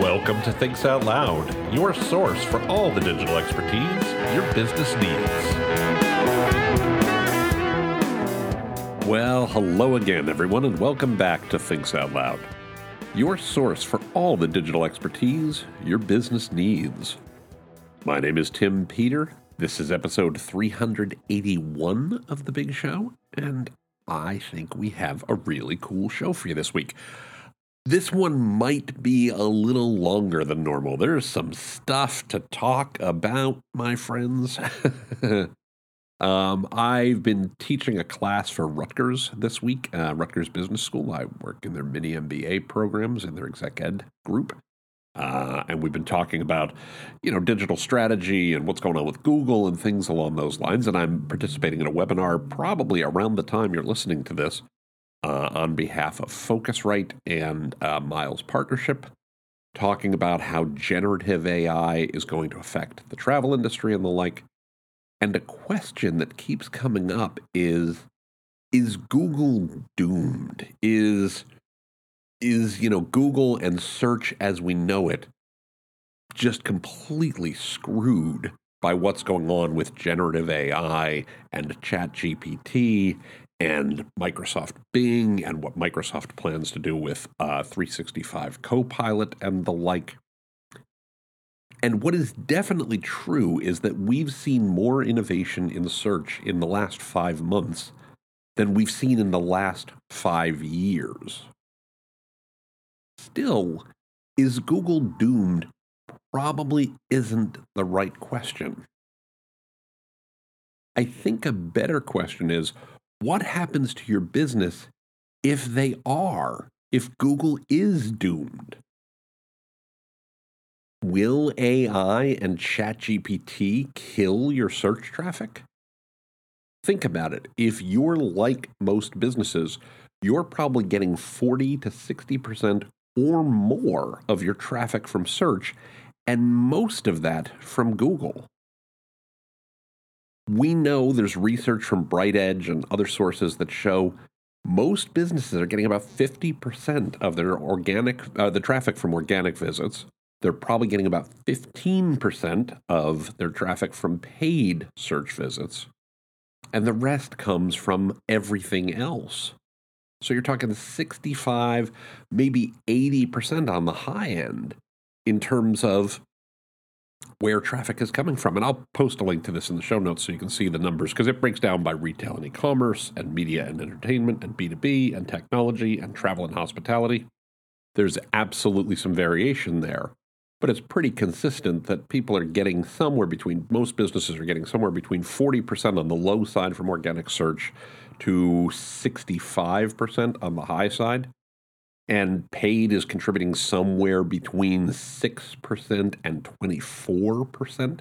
Welcome to Thinks Out Loud, your source for all the digital expertise your business needs. Well, hello again, everyone, and welcome back to Thinks Out Loud, your source for all the digital expertise your business needs. My name is Tim Peter. This is episode 381 of The Big Show, and I think we have a really cool show for you this week. This one might be a little longer than normal. There's some stuff to talk about, my friends. um, I've been teaching a class for Rutgers this week, uh, Rutgers Business School. I work in their mini MBA programs in their exec ed group. Uh, and we've been talking about, you know, digital strategy and what's going on with Google and things along those lines. And I'm participating in a webinar probably around the time you're listening to this uh, on behalf of Phocuswright and uh, Miles Partnership, talking about how generative AI is going to affect the travel industry and the like. And a question that keeps coming up is is Google doomed? Is is, you know, Google and search as we know it just completely screwed by what's going on with generative AI and ChatGPT and Microsoft Bing and what Microsoft plans to do with uh, 365 Copilot and the like. And what is definitely true is that we've seen more innovation in search in the last five months than we've seen in the last five years. Still, is Google doomed? Probably isn't the right question. I think a better question is what happens to your business if they are, if Google is doomed? Will AI and ChatGPT kill your search traffic? Think about it. If you're like most businesses, you're probably getting 40 to 60% or more of your traffic from search, and most of that from Google. We know there's research from BrightEdge and other sources that show most businesses are getting about 50% of their organic uh, the traffic from organic visits. They're probably getting about 15% of their traffic from paid search visits. And the rest comes from everything else so you're talking 65 maybe 80% on the high end in terms of where traffic is coming from. And I'll post a link to this in the show notes so you can see the numbers because it breaks down by retail and e commerce and media and entertainment and B2B and technology and travel and hospitality. There's absolutely some variation there, but it's pretty consistent that people are getting somewhere between, most businesses are getting somewhere between 40% on the low side from organic search to 65% on the high side and paid is contributing somewhere between 6% and 24%.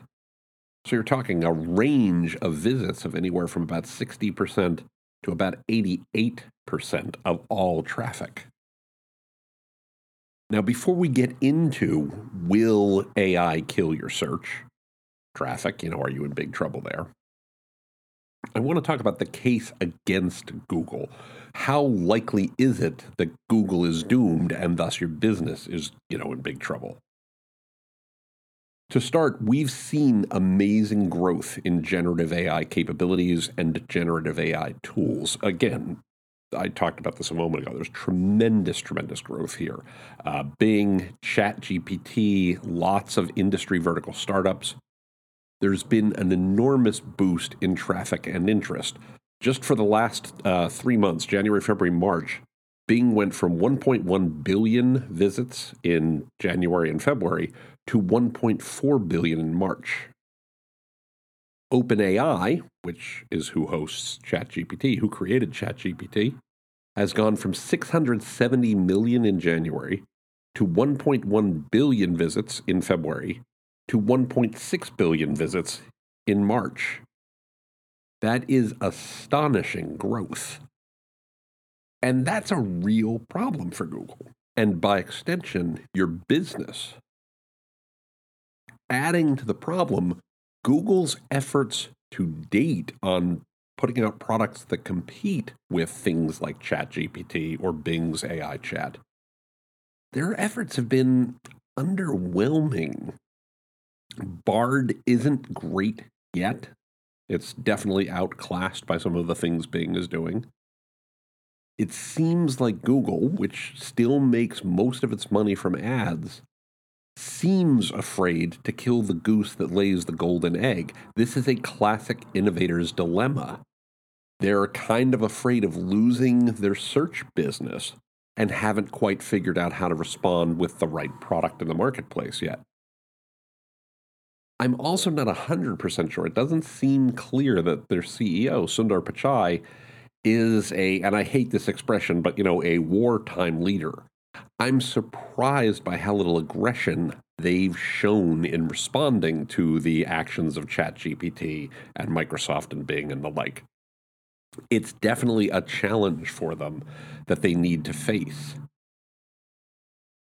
So you're talking a range of visits of anywhere from about 60% to about 88% of all traffic. Now, before we get into will AI kill your search traffic, you know, are you in big trouble there? I want to talk about the case against Google. How likely is it that Google is doomed and thus your business is, you know, in big trouble? To start, we've seen amazing growth in generative AI capabilities and generative AI tools. Again, I talked about this a moment ago. There's tremendous, tremendous growth here. Uh, Bing, ChatGPT, lots of industry vertical startups there's been an enormous boost in traffic and interest. Just for the last uh, three months, January, February, March, Bing went from 1.1 billion visits in January and February to 1.4 billion in March. OpenAI, which is who hosts ChatGPT, who created ChatGPT, has gone from 670 million in January to 1.1 billion visits in February to 1.6 billion visits in March. That is astonishing growth. And that's a real problem for Google, and by extension, your business. Adding to the problem, Google's efforts to date on putting out products that compete with things like ChatGPT or Bing's AI chat. Their efforts have been underwhelming. Bard isn't great yet. It's definitely outclassed by some of the things Bing is doing. It seems like Google, which still makes most of its money from ads, seems afraid to kill the goose that lays the golden egg. This is a classic innovator's dilemma. They're kind of afraid of losing their search business and haven't quite figured out how to respond with the right product in the marketplace yet. I'm also not 100% sure. It doesn't seem clear that their CEO, Sundar Pichai, is a, and I hate this expression, but you know, a wartime leader. I'm surprised by how little aggression they've shown in responding to the actions of ChatGPT and Microsoft and Bing and the like. It's definitely a challenge for them that they need to face.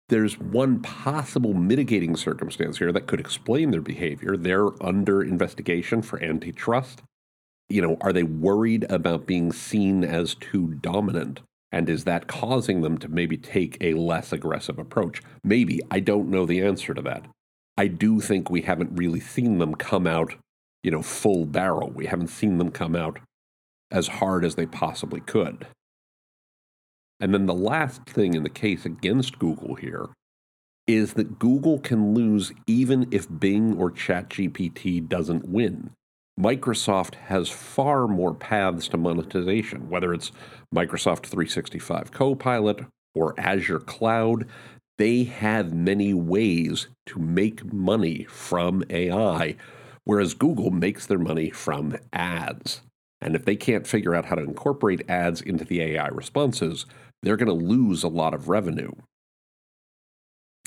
There's one possible mitigating circumstance here that could explain their behavior. They're under investigation for antitrust. You know, are they worried about being seen as too dominant? And is that causing them to maybe take a less aggressive approach? Maybe. I don't know the answer to that. I do think we haven't really seen them come out, you know, full barrel. We haven't seen them come out as hard as they possibly could. And then the last thing in the case against Google here is that Google can lose even if Bing or ChatGPT doesn't win. Microsoft has far more paths to monetization, whether it's Microsoft 365 Copilot or Azure Cloud. They have many ways to make money from AI, whereas Google makes their money from ads. And if they can't figure out how to incorporate ads into the AI responses, they're going to lose a lot of revenue.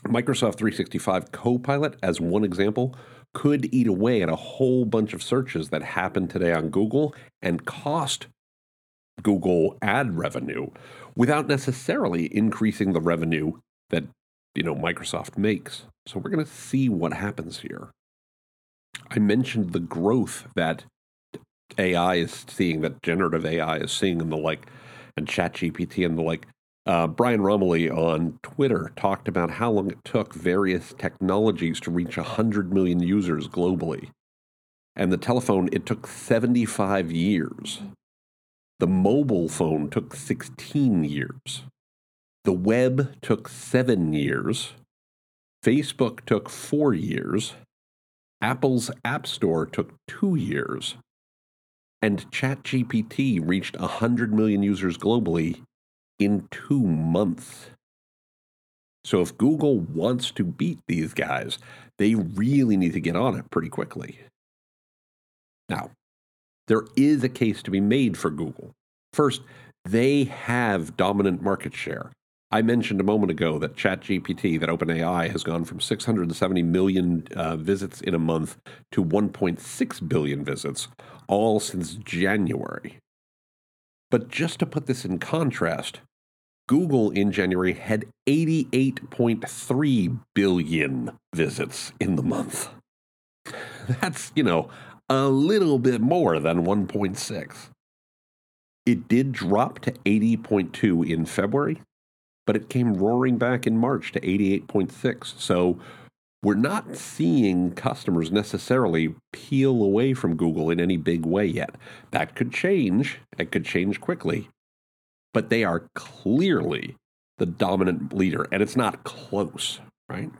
Microsoft 365 Copilot, as one example, could eat away at a whole bunch of searches that happen today on Google and cost Google ad revenue without necessarily increasing the revenue that you know Microsoft makes. So we're going to see what happens here. I mentioned the growth that AI is seeing, that generative AI is seeing, and the like, and ChatGPT and the like. Uh, Brian Roemmele on Twitter talked about how long it took various technologies to reach 100 million users globally. And the telephone, it took 75 years. The mobile phone took 16 years. The web took seven years. Facebook took four years. Apple's App Store took two years. And ChatGPT reached 100 million users globally in two months. So if Google wants to beat these guys, they really need to get on it pretty quickly. Now, there is a case to be made for Google. First, they have dominant market share. I mentioned a moment ago that ChatGPT, that OpenAI, has gone from 670 million uh, visits in a month to 1.6 billion visits, all since January. But just to put this in contrast, Google in January had 88.3 billion visits in the month. That's, you know, a little bit more than 1.6. It did drop to 80.2 in February, but it came roaring back in March to 88.6. So we're not seeing customers necessarily peel away from Google in any big way yet. That could change. It could change quickly but they are clearly the dominant leader, and it's not close, right?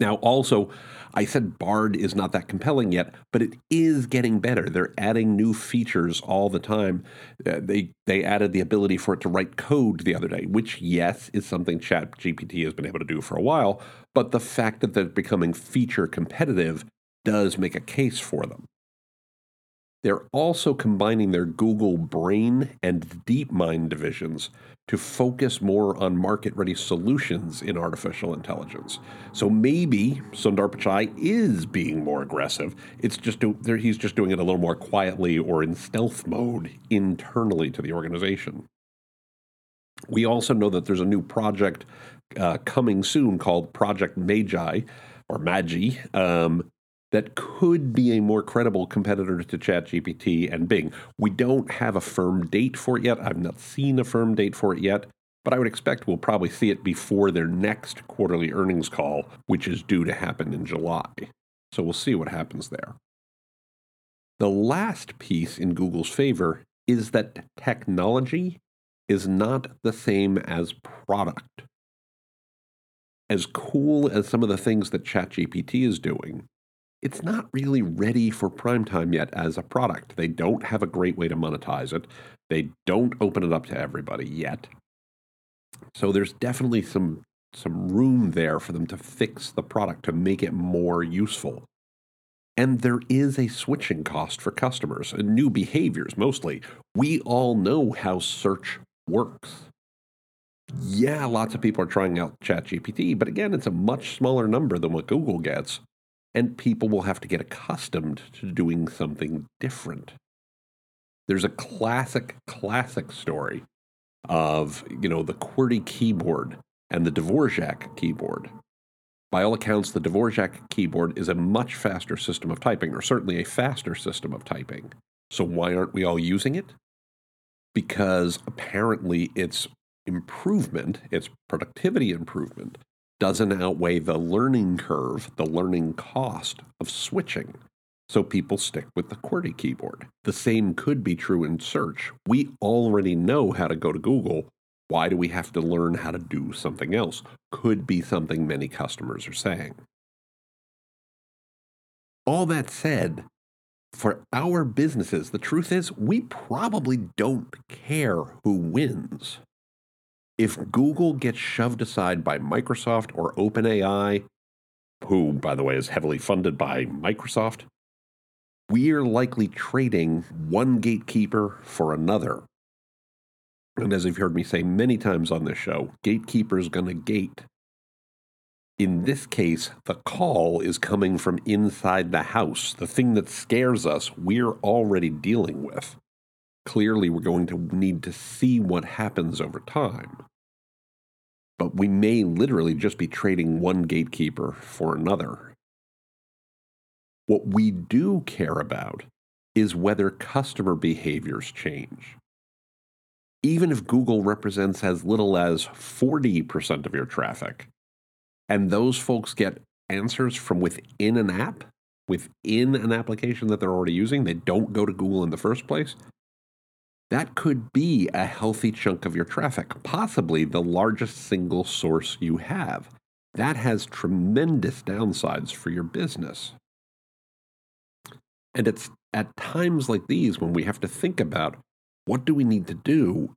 Now, also, I said Bard is not that compelling yet, but it is getting better. They're adding new features all the time. Uh, they they added the ability for it to write code the other day, which yes is something ChatGPT has been able to do for a while. But the fact that they're becoming feature competitive does make a case for them. They're also combining their Google Brain and DeepMind divisions to focus more on market ready solutions in artificial intelligence. So maybe Sundar Pichai is being more aggressive. It's just do, he's just doing it a little more quietly or in stealth mode internally to the organization. We also know that there's a new project uh, coming soon called Project Magi or Magi. Um, that could be a more credible competitor to ChatGPT and Bing. We don't have a firm date for it yet. I've not seen a firm date for it yet, but I would expect we'll probably see it before their next quarterly earnings call, which is due to happen in July. So we'll see what happens there. The last piece in Google's favor is that technology is not the same as product. As cool as some of the things that ChatGPT is doing, it's not really ready for prime time yet as a product. They don't have a great way to monetize it. They don't open it up to everybody yet. So there's definitely some some room there for them to fix the product to make it more useful. And there is a switching cost for customers and new behaviors mostly. We all know how search works. Yeah, lots of people are trying out ChatGPT, but again, it's a much smaller number than what Google gets, and people will have to get accustomed to doing something different. There's a classic, classic story of, you know, the QWERTY keyboard and the Dvorak keyboard. By all accounts, the Dvorak keyboard is a much faster system of typing, or certainly a faster system of typing. So why aren't we all using it? Because apparently its improvement, its productivity improvement, doesn't outweigh the learning curve, the learning cost of switching. So people stick with the QWERTY keyboard. The same could be true in search. We already know how to go to Google why do we have to learn how to do something else? Could be something many customers are saying. All that said, for our businesses, the truth is we probably don't care who wins. If Google gets shoved aside by Microsoft or OpenAI, who, by the way, is heavily funded by Microsoft, we are likely trading one gatekeeper for another and as you've heard me say many times on this show, gatekeeper's going to gate. In this case, the call is coming from inside the house. The thing that scares us, we're already dealing with. Clearly, we're going to need to see what happens over time. But we may literally just be trading one gatekeeper for another. What we do care about is whether customer behaviors change even if Google represents as little as 40% of your traffic, and those folks get answers from within an app, within an application that they're already using, they don't go to Google in the first place, that could be a healthy chunk of your traffic, possibly the largest single source you have. That has tremendous downsides for your business. And it's at times like these when we have to think about what do we need to do?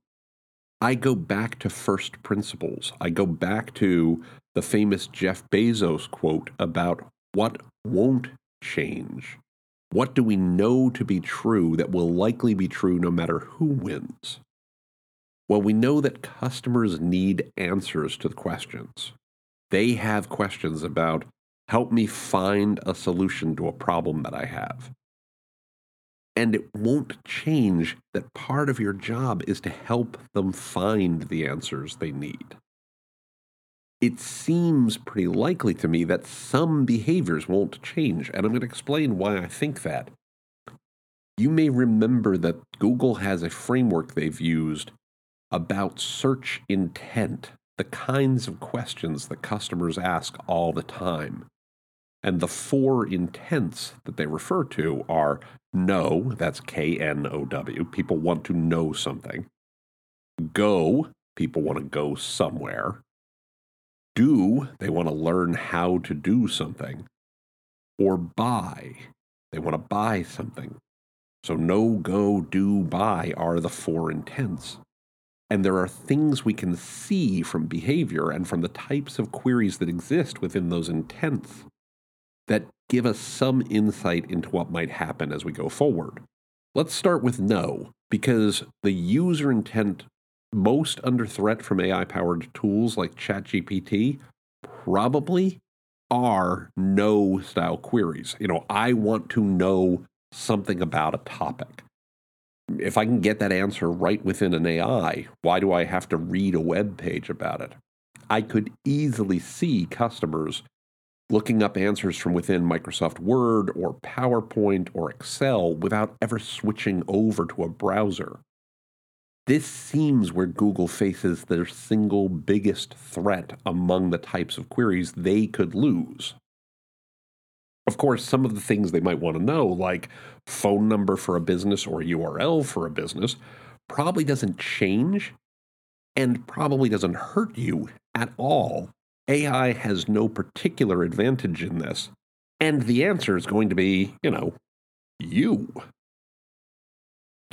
I go back to first principles. I go back to the famous Jeff Bezos quote about what won't change. What do we know to be true that will likely be true no matter who wins? Well, we know that customers need answers to the questions. They have questions about help me find a solution to a problem that I have. And it won't change that part of your job is to help them find the answers they need. It seems pretty likely to me that some behaviors won't change, and I'm going to explain why I think that. You may remember that Google has a framework they've used about search intent, the kinds of questions that customers ask all the time. And the four intents that they refer to are know, that's K N O W, people want to know something. Go, people want to go somewhere. Do, they want to learn how to do something. Or buy, they want to buy something. So, no, go, do, buy are the four intents. And there are things we can see from behavior and from the types of queries that exist within those intents that give us some insight into what might happen as we go forward. Let's start with no, because the user intent most under threat from AI powered tools like ChatGPT probably are know style queries. You know, I want to know something about a topic. If I can get that answer right within an AI, why do I have to read a web page about it? I could easily see customers looking up answers from within Microsoft Word or PowerPoint or Excel without ever switching over to a browser. This seems where Google faces their single biggest threat among the types of queries they could lose. Of course, some of the things they might want to know, like phone number for a business or URL for a business, probably doesn't change and probably doesn't hurt you at all. AI has no particular advantage in this. And the answer is going to be, you know, you.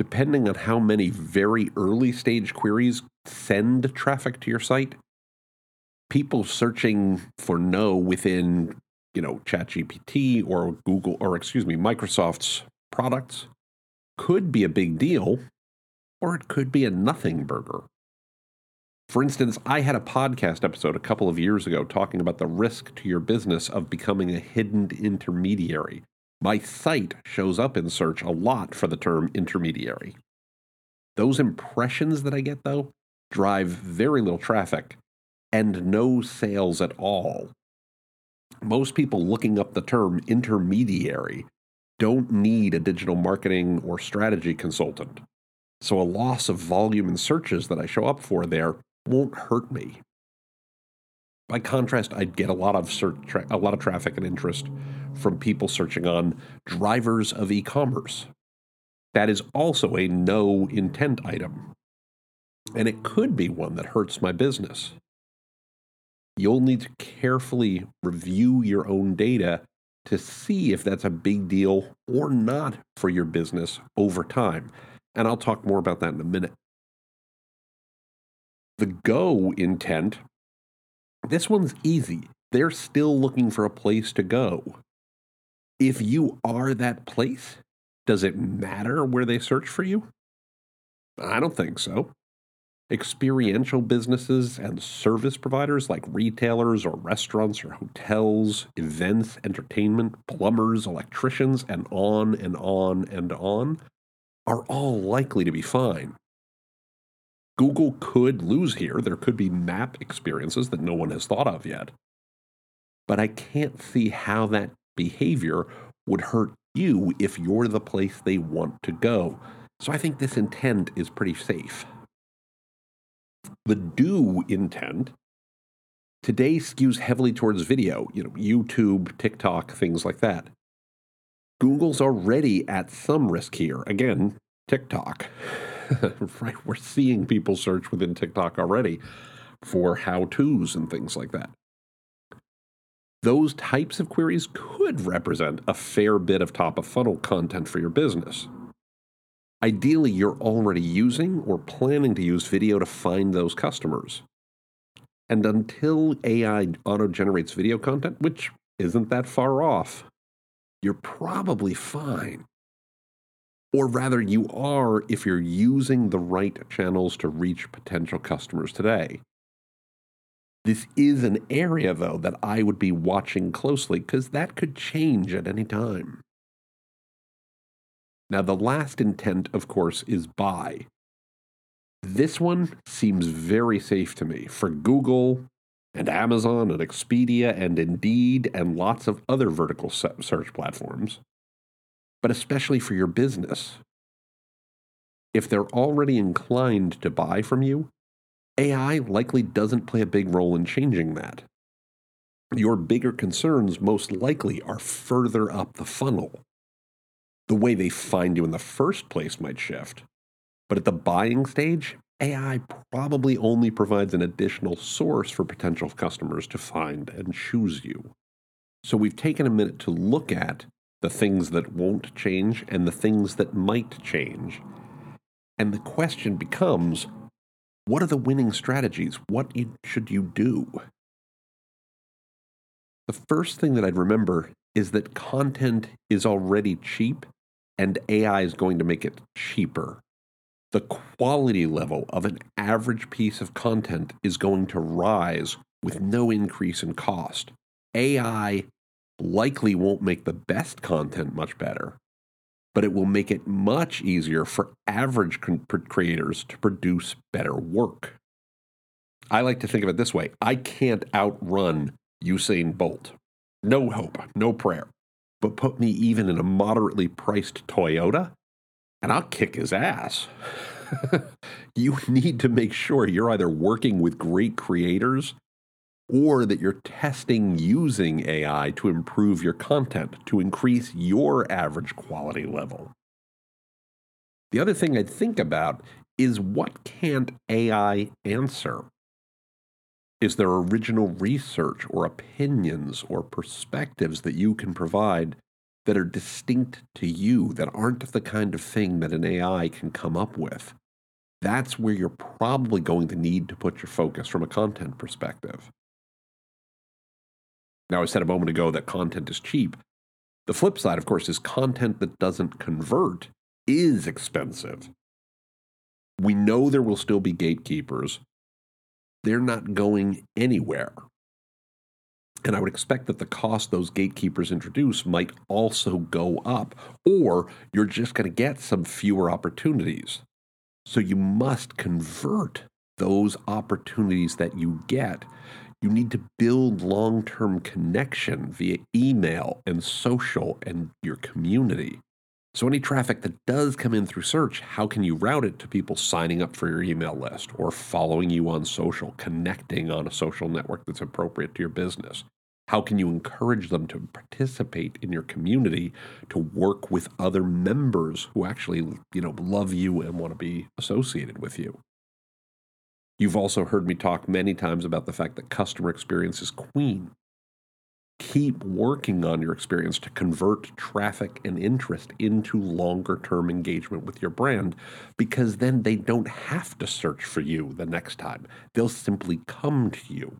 Depending on how many very early stage queries send traffic to your site, people searching for no within, you know, ChatGPT or Google or excuse me, Microsoft's products could be a big deal or it could be a nothing burger. For instance, I had a podcast episode a couple of years ago talking about the risk to your business of becoming a hidden intermediary. My site shows up in search a lot for the term intermediary. Those impressions that I get, though, drive very little traffic and no sales at all. Most people looking up the term intermediary don't need a digital marketing or strategy consultant. So a loss of volume in searches that I show up for there won't hurt me. By contrast, I'd get a lot of search tra- a lot of traffic and interest from people searching on drivers of e-commerce. That is also a no intent item. And it could be one that hurts my business. You'll need to carefully review your own data to see if that's a big deal or not for your business over time. And I'll talk more about that in a minute. The go intent, this one's easy. They're still looking for a place to go. If you are that place, does it matter where they search for you? I don't think so. Experiential businesses and service providers like retailers or restaurants or hotels, events, entertainment, plumbers, electricians, and on and on and on are all likely to be fine. Google could lose here. There could be map experiences that no one has thought of yet. But I can't see how that behavior would hurt you if you're the place they want to go. So I think this intent is pretty safe. The do intent today skews heavily towards video, you know, YouTube, TikTok, things like that. Google's already at some risk here. Again, TikTok. right? We're seeing people search within TikTok already for how to's and things like that. Those types of queries could represent a fair bit of top of funnel content for your business. Ideally, you're already using or planning to use video to find those customers. And until AI auto generates video content, which isn't that far off, you're probably fine. Or rather, you are if you're using the right channels to reach potential customers today. This is an area, though, that I would be watching closely because that could change at any time. Now, the last intent, of course, is buy. This one seems very safe to me for Google and Amazon and Expedia and Indeed and lots of other vertical search platforms but especially for your business. If they're already inclined to buy from you, AI likely doesn't play a big role in changing that. Your bigger concerns most likely are further up the funnel. The way they find you in the first place might shift, but at the buying stage, AI probably only provides an additional source for potential customers to find and choose you. So we've taken a minute to look at the things that won't change and the things that might change. And the question becomes what are the winning strategies? What should you do? The first thing that I'd remember is that content is already cheap and AI is going to make it cheaper. The quality level of an average piece of content is going to rise with no increase in cost. AI likely won't make the best content much better, but it will make it much easier for average creators to produce better work. I like to think of it this way I can't outrun Usain Bolt. no hope, no prayer. But put me even in a moderately priced Toyota, and I'll kick his ass. you need to make sure you're either working with great creators or that you're testing using AI to improve your content, to increase your average quality level. The other thing I'd think about is what can't AI answer? Is there original research or opinions or perspectives that you can provide that are distinct to you, that aren't the kind of thing that an AI can come up with? That's where you're probably going to need to put your focus from a content perspective. Now, I said a moment ago that content is cheap. The flip side, of course, is content that doesn't convert is expensive. We know there will still be gatekeepers. They're not going anywhere. And I would expect that the cost those gatekeepers introduce might also go up, or you're just going to get some fewer opportunities. So you must convert those opportunities that you get. You need to build long term connection via email and social and your community. So, any traffic that does come in through search, how can you route it to people signing up for your email list or following you on social, connecting on a social network that's appropriate to your business? How can you encourage them to participate in your community, to work with other members who actually, you know, love you and want to be associated with you? You've also heard me talk many times about the fact that customer experience is queen keep working on your experience to convert traffic and interest into longer term engagement with your brand because then they don't have to search for you the next time. They'll simply come to you.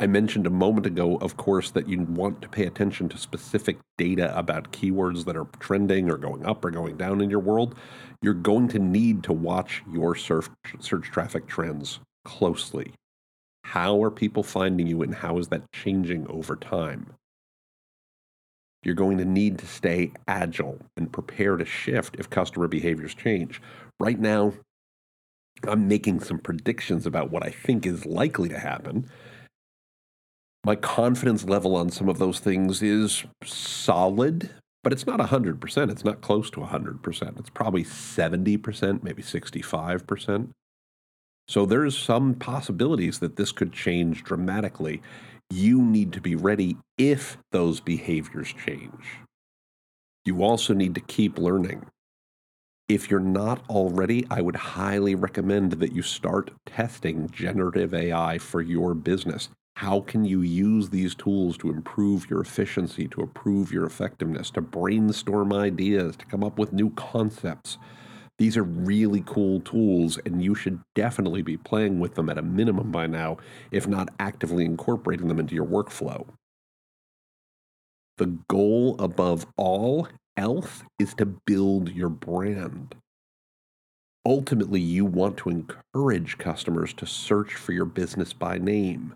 I mentioned a moment ago, of course, that you want to pay attention to specific data about keywords that are trending or going up or going down in your world. You're going to need to watch your search, search traffic trends closely. How are people finding you and how is that changing over time? You're going to need to stay agile and prepare to shift if customer behaviors change. Right now, I'm making some predictions about what I think is likely to happen. My confidence level on some of those things is solid, but it's not 100%. It's not close to 100%. It's probably 70%, maybe 65%. So there's some possibilities that this could change dramatically. You need to be ready if those behaviors change. You also need to keep learning. If you're not already, I would highly recommend that you start testing generative AI for your business. How can you use these tools to improve your efficiency, to improve your effectiveness, to brainstorm ideas, to come up with new concepts? These are really cool tools, and you should definitely be playing with them at a minimum by now, if not actively incorporating them into your workflow. The goal above all else is to build your brand. Ultimately, you want to encourage customers to search for your business by name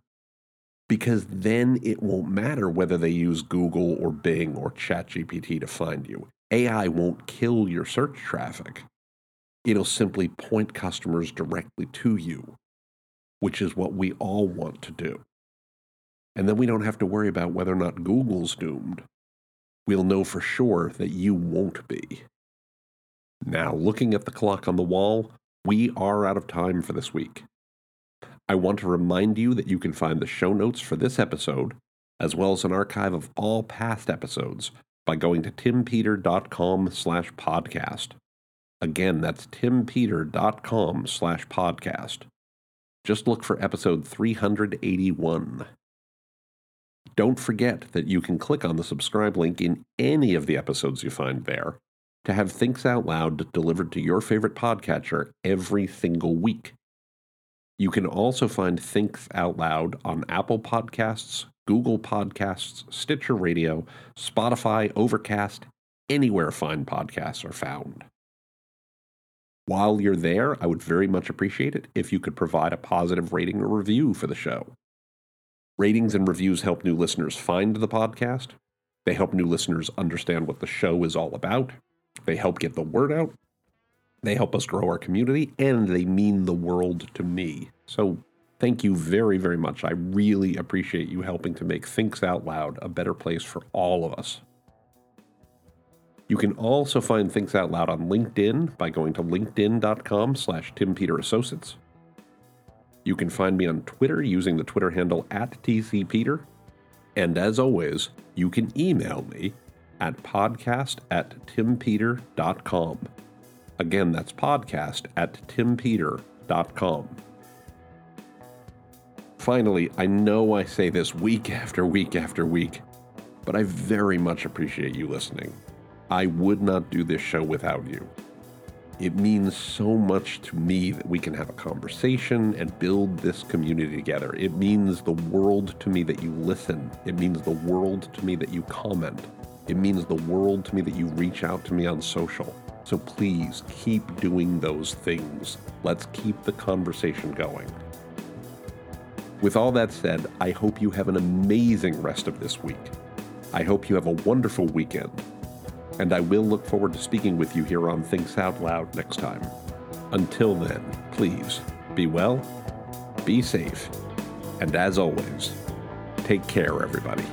because then it won't matter whether they use Google or Bing or ChatGPT to find you. AI won't kill your search traffic it'll simply point customers directly to you, which is what we all want to do. And then we don't have to worry about whether or not Google's doomed. We'll know for sure that you won't be. Now, looking at the clock on the wall, we are out of time for this week. I want to remind you that you can find the show notes for this episode, as well as an archive of all past episodes, by going to timpeter.com slash podcast. Again, that's timpeter.com slash podcast. Just look for episode 381. Don't forget that you can click on the subscribe link in any of the episodes you find there to have Thinks Out Loud delivered to your favorite podcatcher every single week. You can also find Think Out Loud on Apple Podcasts, Google Podcasts, Stitcher Radio, Spotify, Overcast, anywhere fine podcasts are found. While you're there, I would very much appreciate it if you could provide a positive rating or review for the show. Ratings and reviews help new listeners find the podcast. They help new listeners understand what the show is all about. They help get the word out. They help us grow our community, and they mean the world to me. So Thank you very, very much. I really appreciate you helping to make Thinks Out Loud a better place for all of us. You can also find Thinks Out Loud on LinkedIn by going to linkedin.com slash timpeterassociates. You can find me on Twitter using the Twitter handle at tcpeter. And as always, you can email me at podcast at timpeter.com. Again, that's podcast at timpeter.com. Finally, I know I say this week after week after week, but I very much appreciate you listening. I would not do this show without you. It means so much to me that we can have a conversation and build this community together. It means the world to me that you listen. It means the world to me that you comment. It means the world to me that you reach out to me on social. So please keep doing those things. Let's keep the conversation going. With all that said, I hope you have an amazing rest of this week. I hope you have a wonderful weekend. And I will look forward to speaking with you here on Thinks Out Loud next time. Until then, please be well, be safe, and as always, take care, everybody.